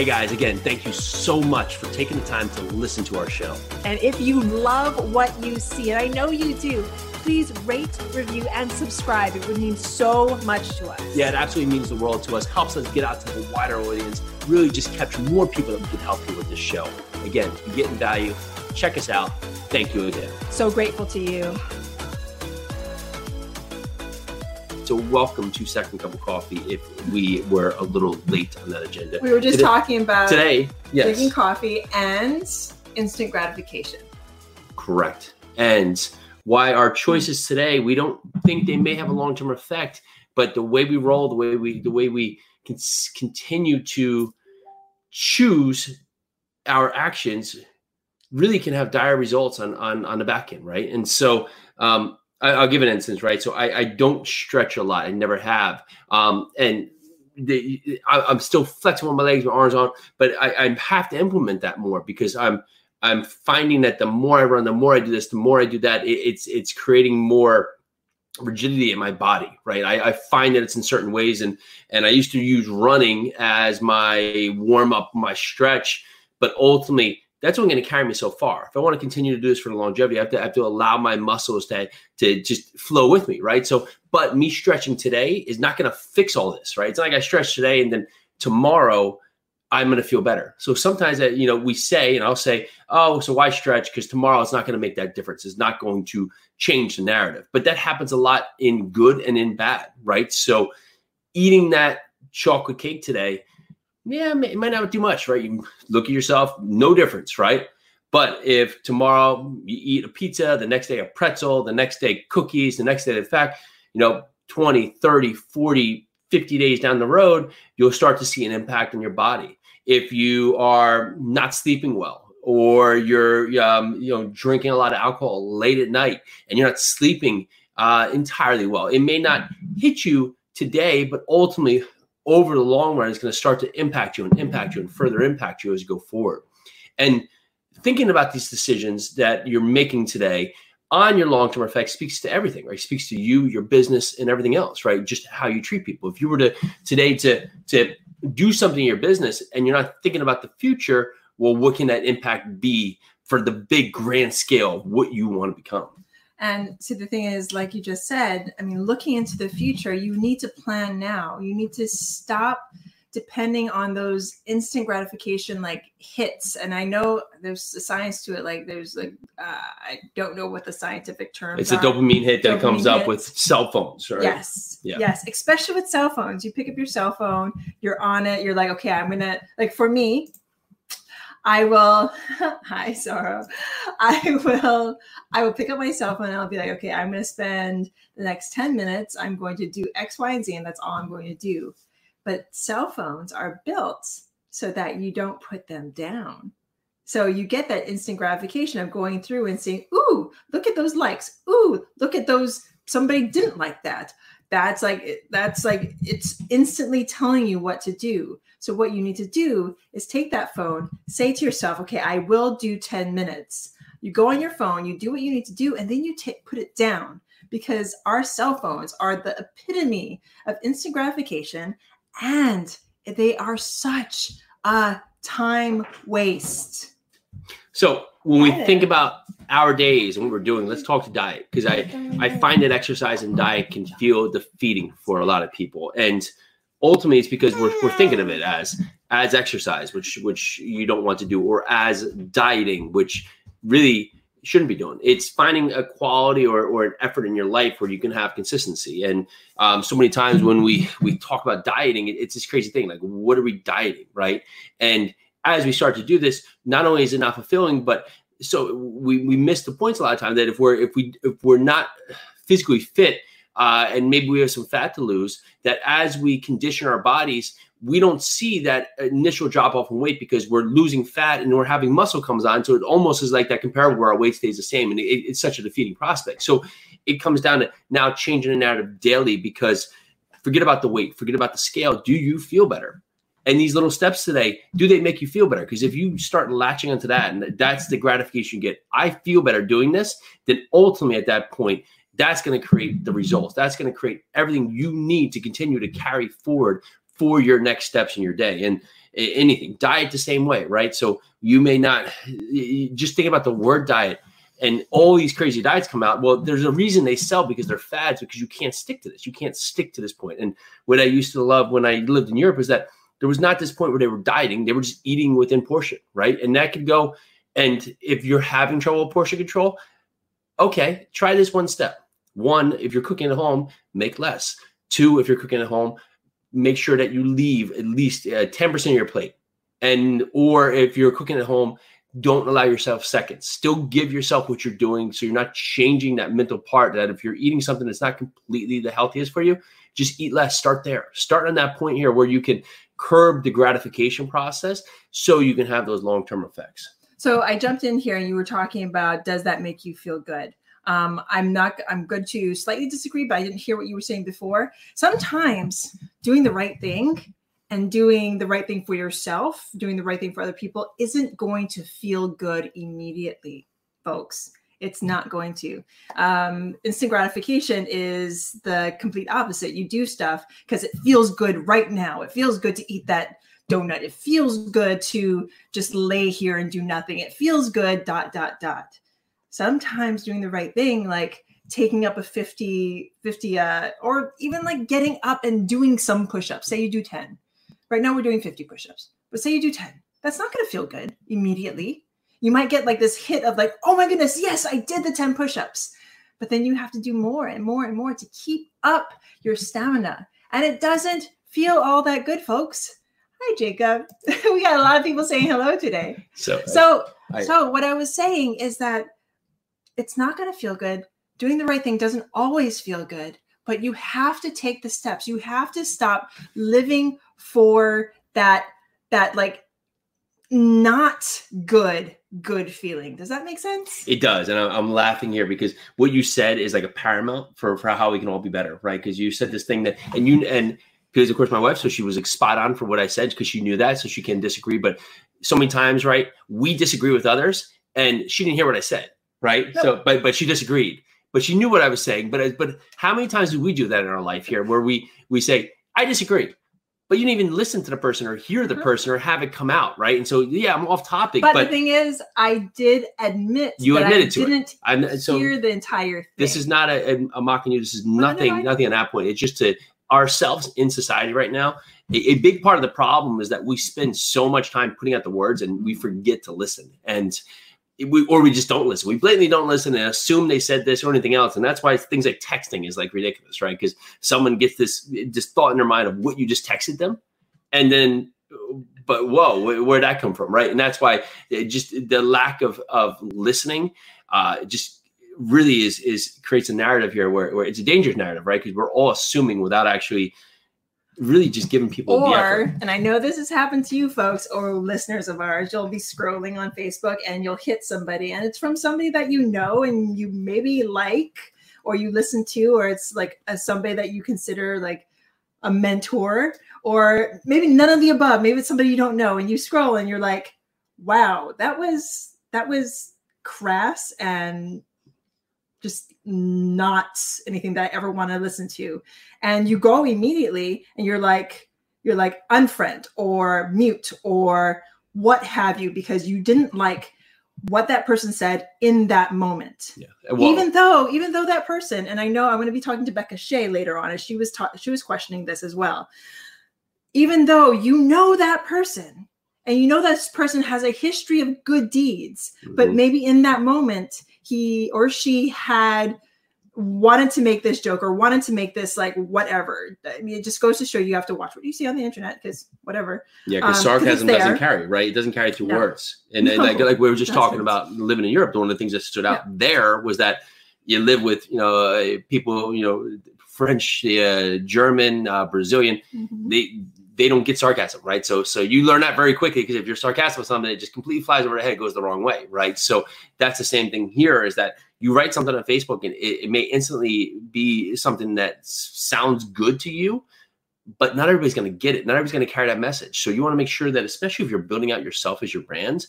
Hey guys, again, thank you so much for taking the time to listen to our show. And if you love what you see, and I know you do, please rate, review, and subscribe. It would mean so much to us. Yeah, it absolutely means the world to us, helps us get out to the wider audience, really just capture more people that we can help you with this show. Again, if you're getting value, check us out. Thank you again. So grateful to you. So, welcome to Second Cup of Coffee. If we were a little late on that agenda, We were just Today- talking about today, yes, drinking coffee and instant gratification. correct, and why our choices today we don't think they may have a long term effect, but the way we roll, the way we, the way we can continue to choose our actions, really can have dire results on on on the back end, right? And so, um, I'll give an instance, right? So I, I don't stretch a lot. I never have. Um, and the, I, I'm still flexible on my legs, my arms on, but I, I have to implement that more because I'm I'm finding that the more I run, the more I do this, the more I do that, it, it's it's creating more rigidity in my body, right? I, I find that it's in certain ways, and and I used to use running as my warm up, my stretch, but ultimately that's only going to carry me so far. If I want to continue to do this for the longevity, I have to I have to allow my muscles to to just flow with me, right? So, but me stretching today is not going to fix all this, right? It's not like I stretch today and then tomorrow I'm going to feel better. So sometimes that you know we say, and I'll say, oh, so why stretch? Because tomorrow it's not going to make that difference. It's not going to change the narrative. But that happens a lot in good and in bad, right? So eating that chocolate cake today yeah, it might not do much, right? You look at yourself, no difference, right? But if tomorrow you eat a pizza, the next day a pretzel, the next day cookies, the next day, in fact, you know, 20, 30, 40, 50 days down the road, you'll start to see an impact on your body. If you are not sleeping well, or you're um, you know drinking a lot of alcohol late at night and you're not sleeping uh, entirely well, it may not hit you today, but ultimately over the long run is going to start to impact you and impact you and further impact you as you go forward. And thinking about these decisions that you're making today on your long-term effect speaks to everything, right? Speaks to you, your business, and everything else, right? Just how you treat people. If you were to today to to do something in your business and you're not thinking about the future, well, what can that impact be for the big grand scale of what you want to become? And see, the thing is, like you just said, I mean, looking into the future, you need to plan now. You need to stop depending on those instant gratification like hits. And I know there's a science to it. Like there's like uh, I don't know what the scientific term. It's a dopamine hit that comes Dopamine up with cell phones, right? Yes. Yeah. Yes. Especially with cell phones. You pick up your cell phone, you're on it, you're like, okay, I'm gonna like for me, I will hi Sorrow. I will I will pick up my cell phone and I'll be like, okay, I'm gonna spend the next 10 minutes. I'm going to do X, Y, and Z, and that's all I'm going to do. But cell phones are built so that you don't put them down. So you get that instant gratification of going through and saying, ooh, look at those likes. Ooh, look at those. Somebody didn't like that. That's like, that's like, it's instantly telling you what to do. So what you need to do is take that phone, say to yourself, okay, I will do 10 minutes. You go on your phone, you do what you need to do, and then you take put it down because our cell phones are the epitome of instant gratification and they are such a time waste. So when we think about our days and what we're doing, let's talk to diet because I I find that exercise and diet can feel defeating for a lot of people, and ultimately it's because we're, we're thinking of it as as exercise, which which you don't want to do, or as dieting, which really shouldn't be doing. It's finding a quality or, or an effort in your life where you can have consistency. And um, so many times when we we talk about dieting, it, it's this crazy thing like what are we dieting, right? And as we start to do this, not only is it not fulfilling, but so we we miss the points a lot of time that if we're if we if we're not physically fit uh, and maybe we have some fat to lose, that as we condition our bodies, we don't see that initial drop off in weight because we're losing fat and we're having muscle comes on. So it almost is like that comparable where our weight stays the same, and it, it's such a defeating prospect. So it comes down to now changing the narrative daily because forget about the weight, forget about the scale. Do you feel better? And these little steps today, do they make you feel better? Because if you start latching onto that, and that's the gratification you get, I feel better doing this, then ultimately at that point, that's going to create the results. That's going to create everything you need to continue to carry forward for your next steps in your day. And anything. Diet the same way, right? So you may not just think about the word diet and all these crazy diets come out. Well, there's a reason they sell because they're fads because you can't stick to this. You can't stick to this point. And what I used to love when I lived in Europe is that there was not this point where they were dieting; they were just eating within portion, right? And that could go. And if you're having trouble with portion control, okay, try this one step. One, if you're cooking at home, make less. Two, if you're cooking at home, make sure that you leave at least uh, 10% of your plate. And or if you're cooking at home, don't allow yourself seconds. Still give yourself what you're doing so you're not changing that mental part that if you're eating something that's not completely the healthiest for you, just eat less. Start there. Start on that point here where you can curb the gratification process so you can have those long-term effects. So I jumped in here and you were talking about does that make you feel good? Um, I'm not, I'm good to slightly disagree, but I didn't hear what you were saying before. Sometimes doing the right thing and doing the right thing for yourself, doing the right thing for other people isn't going to feel good immediately, folks. It's not going to. Um, instant gratification is the complete opposite. You do stuff because it feels good right now. It feels good to eat that donut. It feels good to just lay here and do nothing. It feels good, dot, dot, dot sometimes doing the right thing, like taking up a 50, 50, uh, or even like getting up and doing some push-ups. Say you do 10. Right now we're doing 50 push-ups, but say you do 10. That's not going to feel good immediately. You might get like this hit of like, oh my goodness, yes, I did the 10 push-ups. But then you have to do more and more and more to keep up your stamina. And it doesn't feel all that good, folks. Hi, Jacob. we got a lot of people saying hello today. So, uh, so, I, so what I was saying is that it's not going to feel good. Doing the right thing doesn't always feel good, but you have to take the steps. You have to stop living for that that like not good good feeling. Does that make sense? It does. And I'm laughing here because what you said is like a paramount for, for how we can all be better, right? Because you said this thing that, and you, and because of course my wife, so she was like spot on for what I said because she knew that. So she can disagree. But so many times, right? We disagree with others and she didn't hear what I said right? No. So, but but she disagreed. But she knew what I was saying. But but how many times do we do that in our life here, where we we say I disagree, but you didn't even listen to the person or hear the mm-hmm. person or have it come out, right? And so yeah, I'm off topic. But, but the thing is, I did admit you admitted I to didn't it. I'm, so hear the entire thing. This is not a, a, mocking you. This is nothing nothing at that point. It's just to ourselves in society right now. A, a big part of the problem is that we spend so much time putting out the words and we forget to listen. And we, or we just don't listen. We blatantly don't listen and assume they said this or anything else, and that's why things like texting is like ridiculous, right? Because someone gets this this thought in their mind of what you just texted them, and then, but whoa, where'd that come from, right? And that's why just the lack of of listening, uh, just really is is creates a narrative here where, where it's a dangerous narrative, right? Because we're all assuming without actually really just giving people or and i know this has happened to you folks or listeners of ours you'll be scrolling on facebook and you'll hit somebody and it's from somebody that you know and you maybe like or you listen to or it's like a, somebody that you consider like a mentor or maybe none of the above maybe it's somebody you don't know and you scroll and you're like wow that was that was crass and just not anything that I ever want to listen to. And you go immediately and you're like, you're like unfriend or mute or what have you, because you didn't like what that person said in that moment. Yeah. Well, even though, even though that person, and I know I'm going to be talking to Becca Shea later on, as she was ta- she was questioning this as well. Even though you know that person and you know that person has a history of good deeds, mm-hmm. but maybe in that moment he or she had wanted to make this joke or wanted to make this like whatever. I mean, it just goes to show you have to watch what you see on the internet because whatever. Yeah, because um, sarcasm doesn't carry, right? It doesn't carry through no. words. And, no. and like, like, we were just talking about living in Europe, one of the things that stood out yeah. there was that you live with, you know, uh, people, you know, French, uh, German, uh, Brazilian. Mm-hmm. They they don't get sarcasm, right? So so you learn that very quickly because if you're sarcastic with something, it just completely flies over the head, goes the wrong way, right? So that's the same thing here is that you write something on Facebook and it, it may instantly be something that sounds good to you, but not everybody's going to get it. Not everybody's going to carry that message. So you want to make sure that, especially if you're building out yourself as your brand,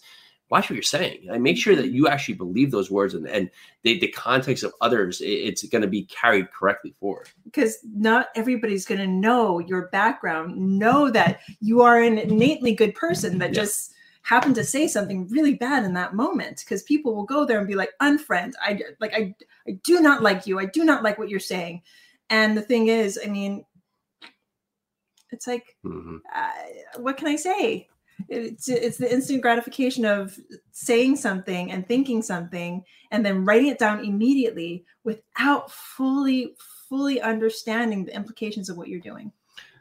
watch what you're saying. And make sure that you actually believe those words and, and the, the context of others, it- it's going to be carried correctly forward. because not everybody's going to know your background, know that you are an innately good person that Yeah. just happened to say something really bad in that moment. Because people will go there and be like, unfriend, I like, I, I do not like you. I do not like what you're saying. And the thing is, I mean, it's like, Mhm. uh, what can I say? It's, it's the instant gratification of saying something and thinking something and then writing it down immediately without fully fully understanding the implications of what you're doing.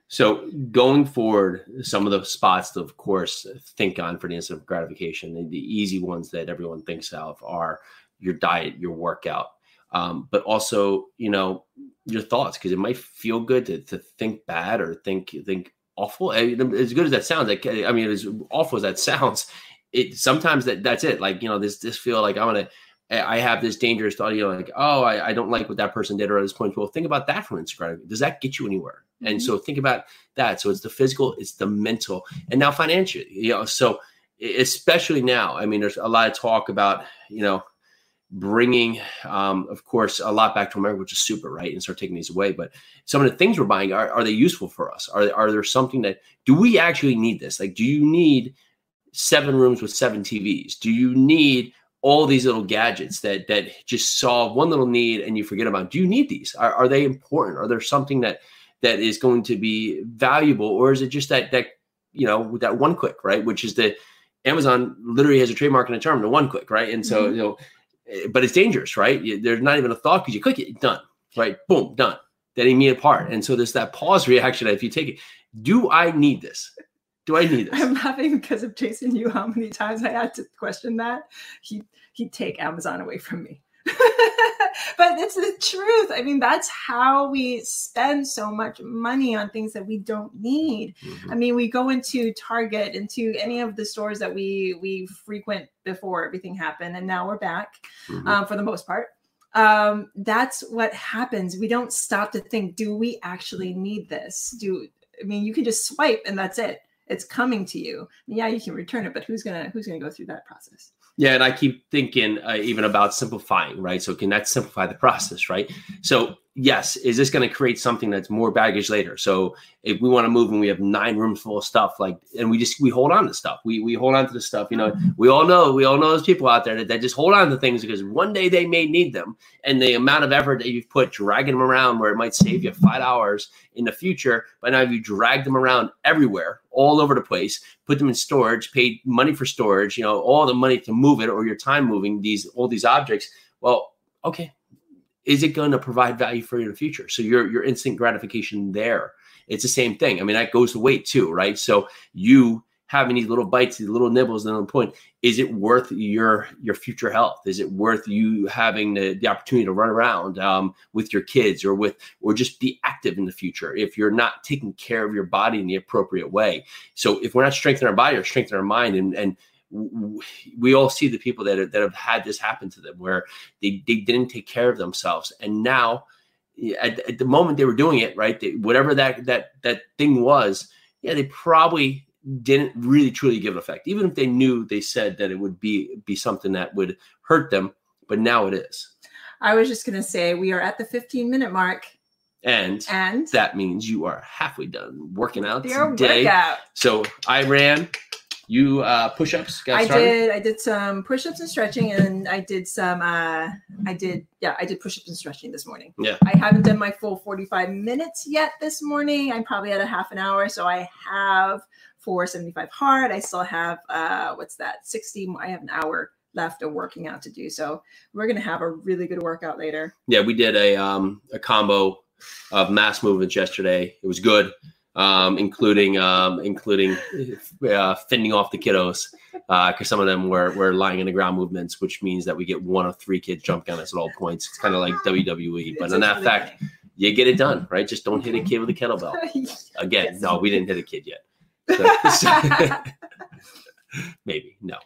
So going forward, some of the spots to, of course, think on for the instant gratification, the, easy ones that everyone thinks of are your diet, your workout, um, but also, you know, your thoughts, because it might feel good to, to think bad or think think awful. I mean, As good as that sounds, like I mean, as awful as that sounds, it sometimes that that's it. Like you know, this this feel like I'm gonna. I have this dangerous thought, you know, like, oh, I, I don't like what that person did or at this point. Well, think about that from Instagram. Does that get you anywhere? And Mhm. so think about that. So it's the physical, it's the mental, and now financially, you know, so especially now, I mean, there's a lot of talk about, you know, bringing, um, of course, a lot back to America, which is super, right? And start taking these away. But some of the things we're buying, are, are they useful for us? Are, are there something that, do we actually need this? Like, do you need seven rooms with seven TVs? Do you need all these little gadgets that that just solve one little need and you forget about? Do you need these? Are, are they important? Are there something that that is going to be valuable, or is it just that that you know with that one click, right? Which is the Amazon literally has a trademark and a term, the one click, right? And so Mhm. you know, but it's dangerous, right? There's not even a thought because you click it, done, right? Boom, done. That me apart. and so there's that pause reaction. If you take it, do I need this? Do I need this? I'm laughing because of Jason Yu. How many times I had to question that he he'd take Amazon away from me. but it's the truth. I mean, that's how we spend so much money on things that we don't need. Mhm. I mean, we go into Target, into any of the stores that we we frequent before everything happened, and now we're back Mhm. um, for the most part. Um, that's what happens. We don't stop to think: Do we actually need this? Do I mean you can just swipe and that's it? It's coming to you. Yeah, you can return it, but who's gonna who's gonna go through that process? Yeah, and I keep thinking uh, even about simplifying, right? So can that simplify the process, right? So yes, is this going to create something that's more baggage later? So if we want to move and we have nine rooms full of stuff, like, and we just we hold on to stuff, we we hold on to the stuff. You know, mm-hmm. we all know we all know those people out there that, that just hold on to things because one day they may need them, and the amount of effort that you've put dragging them around where it might save you five hours in the future, but now you drag them around everywhere, all over the place, put them in storage, paid money for storage, you know, all the money to move it or your time moving these all these objects. Well, okay, is it going to provide value for you in the future? So your your instant gratification there, it's the same thing. I mean, that goes to weight too, right? So you having these little bites, these little nibbles, and on the point, is it worth your your future health? Is it worth you having the, the opportunity to run around um, with your kids or with or just be active in the future if you're not taking care of your body in the appropriate way? So if we're not strengthening our body or strengthening our mind and and we all see the people that, are, that have had this happen to them where they, they didn't take care of themselves. And now at, at the moment they were doing it right they, whatever that that that thing was yeah they probably didn't really truly give it effect. Even if they knew they said that it would be be something that would hurt them but now it is. I was just gonna say we are at the 15 minute mark, and and that means you are halfway done working out today. workout. so i ran you uh push-ups I started did. I did some push-ups and stretching, and I did some. uh I did. Yeah, I did push-ups and stretching this morning. Yeah. I haven't done my full forty-five minutes yet this morning. I'm probably at a half an hour, so I have four seventy-five hard. I still have uh what's that? Sixty. I have an hour left of working out to do. So we're gonna have a really good workout later. yeah, we did a um a combo of mass movements yesterday. It was good, um, including um, including uh, fending off the kiddos because some of them were were lying in the ground movements, which means that we get one of three kids jumping on us at all points. It's kind of like WWE, but in that fact, you get it done, right? Just don't hit a kid with a kettlebell. Again, no, we didn't hit a kid yet. So- maybe no.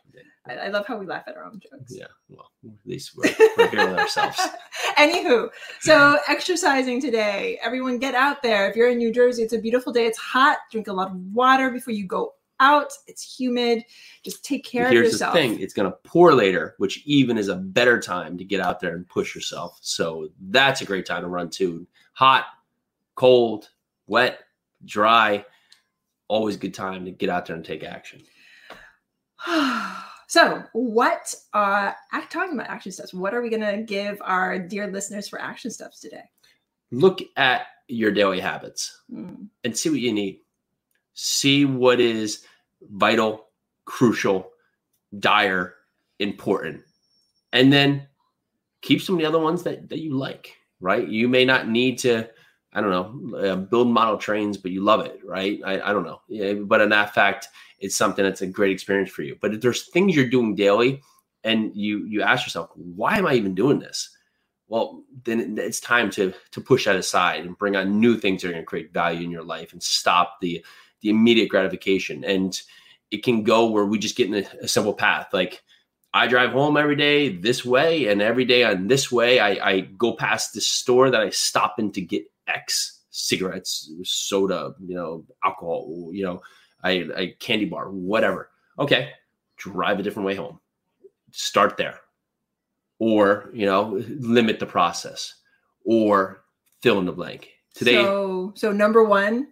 I, I love how we laugh at our own jokes. Yeah, well, at least we're, we're here with ourselves. Anywho, so exercising today. Everyone get out there. If you're in New Jersey, it's a beautiful day. It's hot. Drink a lot of water before you go out. It's humid. Just take care Here's of yourself. Here's the thing: it's going to pour later, which even is a better time to get out there and push yourself. So that's a great time to run too. Hot, cold, wet, dry, always a good time to get out there and take action. so, what uh talking about action steps? What are we gonna give our dear listeners for action steps today? Look at your daily habits Hmm. and see what you need. See what is vital, crucial, dire, important. And then keep some of the other ones that, that you like, right? You may not need to, I don't know, uh, build model trains, but you love it, right? I, I don't know. Yeah, but in that fact, it's something that's a great experience for you. But if there's things you're doing daily and you you ask yourself, why am I even doing this? well then it's time to to push that aside and bring on new things that are going to create value in your life and stop the the immediate gratification and it can go where we just get in a, a simple path like i drive home every day this way and every day on this way I, I go past this store that i stop in to get x cigarettes soda you know alcohol you know I, I candy bar whatever. Okay drive a different way home. Start there. Or you know limit the process. Or fill in the blank. Today So, so number one,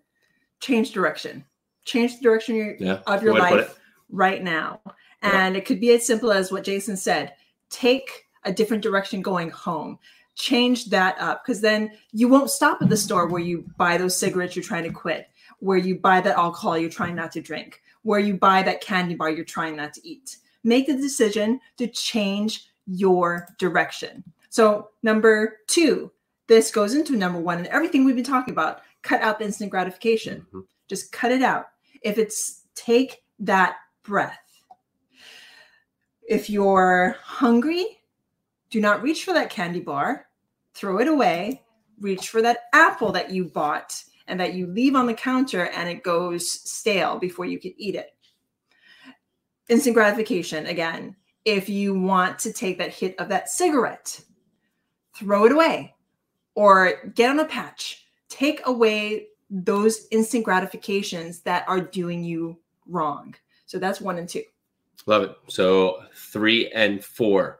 change direction. Change the direction your, yeah. of your good way to put life right now. And it could be as simple as what Jason said. Take a different direction going home. Change that up because then you won't stop at the store where you buy those cigarettes you're trying to quit, where you buy that alcohol you're trying not to drink, where you buy that candy bar you're trying not to eat. Make the decision to change your direction. So, number two, this goes into number one and everything we've been talking about cut out the instant gratification. Mhm. Just cut it out. If it's take that breath. If you're hungry, do not reach for that candy bar, throw it away, reach for that apple that you bought and that you leave on the counter and it goes stale before you can eat it. Instant gratification again. If you want to take that hit of that cigarette, throw it away or get on a patch. Take away those instant gratifications that are doing you wrong. So that's one and two. love it so three and four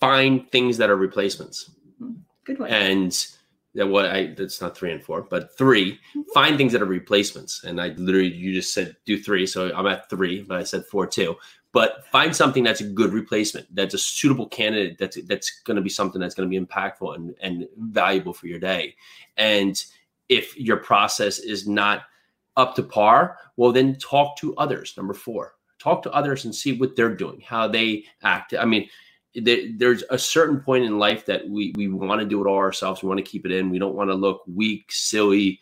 find things that are replacements hmm, Good one. and that what I that's not three and four, but three. Hmm. Find things that are replacements. And I literally you just said do three, so I'm at three, but I said four too. But find something that's a good replacement, that's a suitable candidate, that's that's going to be something that's going to be impactful and, and valuable for your day. And if your process is not up to par, well then talk to others. Number four, talk to others and see what they're doing, how they act. I mean, there's a certain point in life that we we want to do it all ourselves. We want to keep it in. We don't want to look weak, silly,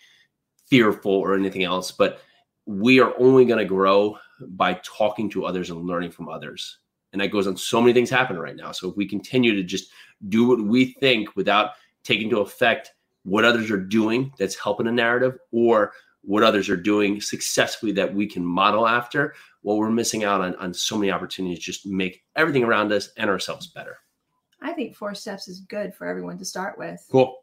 fearful, or anything else. But we are only going to grow by talking to others and learning from others. And that goes on so many things happening right now. So if we continue to just do what we think without taking into effect what others are doing that's helping a narrative or what others are doing successfully that we can model after, well, we're missing out on, on so many opportunities just make everything around us and ourselves better. I think four steps is good for everyone to start with. Cool.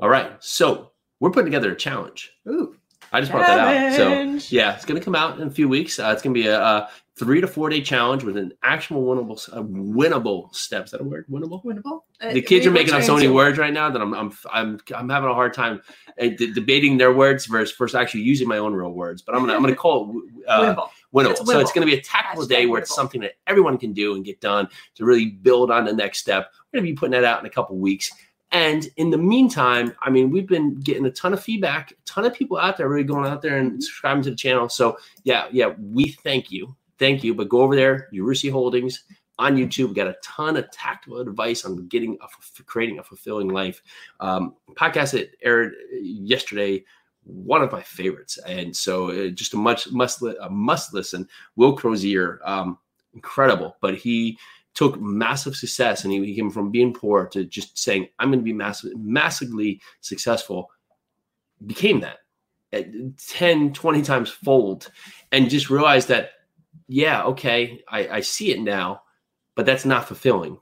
All right. So we're putting together a challenge. Ooh. I just brought that out. So yeah, it's going to come out in a few weeks. Uh, it's going to be a, a three to four day challenge with an actual winnable, winnable steps. Is that a word? Winnable. Winnable. Uh, The kids are making up so many words right now that I'm I'm I'm I'm having a hard time uh, de- debating their words versus first actually using my own real words. But I'm gonna I'm gonna call it uh, Winnable. winnable. It's So it's going to be a tactical Hashtag day where it's something that everyone can do and get done to really build on the next step. We're going to be putting that out in a couple weeks. And in the meantime, I mean, we've been getting a ton of feedback, a ton of people out there really going out there and subscribing to the channel. So yeah, yeah, we thank you. Thank you. But go over there, Urusi Holdings on YouTube. We got a ton of tactical advice on getting a, creating a fulfilling life. Um, podcast that aired yesterday one of my favorites, and so uh, just a much must a must listen. Will Crozier, um, incredible, but he took massive success, and he, he came from being poor to just saying, "I'm going to be massive, massively successful." Became that at 10, 20 times fold, and just realized that, yeah, okay, I, I see it now, but that's not fulfilling.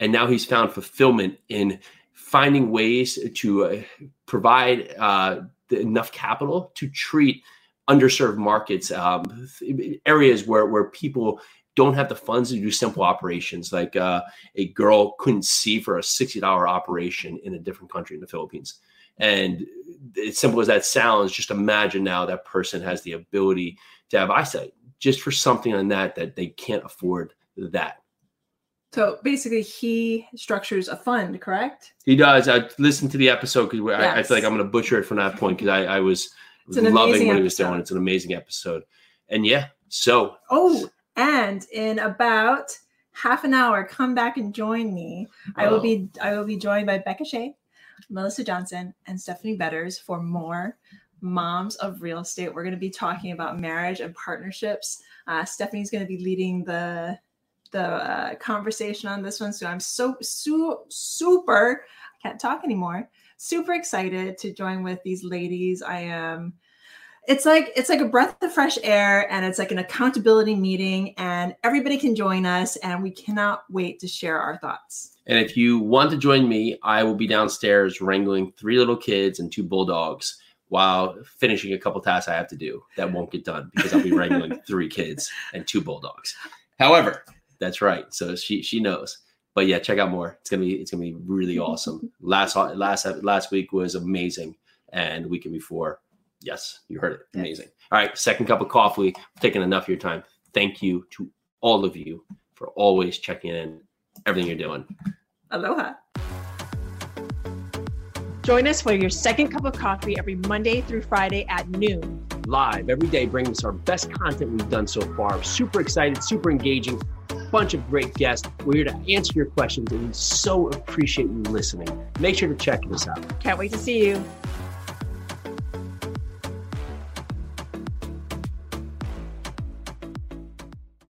And now he's found fulfillment in finding ways to uh, provide uh, enough capital to treat underserved markets, um, areas where where people don't have the funds to do simple operations. Like uh, a girl couldn't see for a sixty dollar operation in a different country in the Philippines, and as simple as that sounds, just imagine now that person has the ability to have eyesight just for something on that that they can't afford that. So basically, he structures a fund, correct? He does. I listened to the episode because Yes. I, I feel like I'm going to butcher it from that point because I, I was loving what he was doing. It's an amazing episode, and yeah. So Oh, and in about half an hour, come back and join me. I will Oh. be I will be joined by Becca Shea, Melissa Johnson, and Stephanie Betters for more moms of real estate. We're going to be talking about marriage and partnerships. Uh, Stephanie's going to be leading the the uh, conversation on this one, so I'm so so super. I can't talk anymore. Super excited to join with these ladies. I am it's like it's like a breath of fresh air and it's like an accountability meeting and everybody can join us and we cannot wait to share our thoughts And if you want to join me, I will be downstairs wrangling three little kids and two bulldogs while finishing a couple tasks I have to do that won't get done because I'll be wrangling three kids and two bulldogs. However, that's right. So she she knows. But yeah, check out more. It's gonna be it's gonna be really awesome. Last last last week was amazing, and weekend before, yes, you heard it, amazing. All right, second cup of coffee. I've taken enough of your time. Thank you to all of you for always checking in, everything you're doing. aloha Join us for your second cup of coffee every Monday through Friday at noon. live every day, bringing us our best content we've done so far. Super excited, super engaging, bunch of great guests. We're here to answer your questions, and we so appreciate you listening. Make sure to check this out. Can't wait to see you.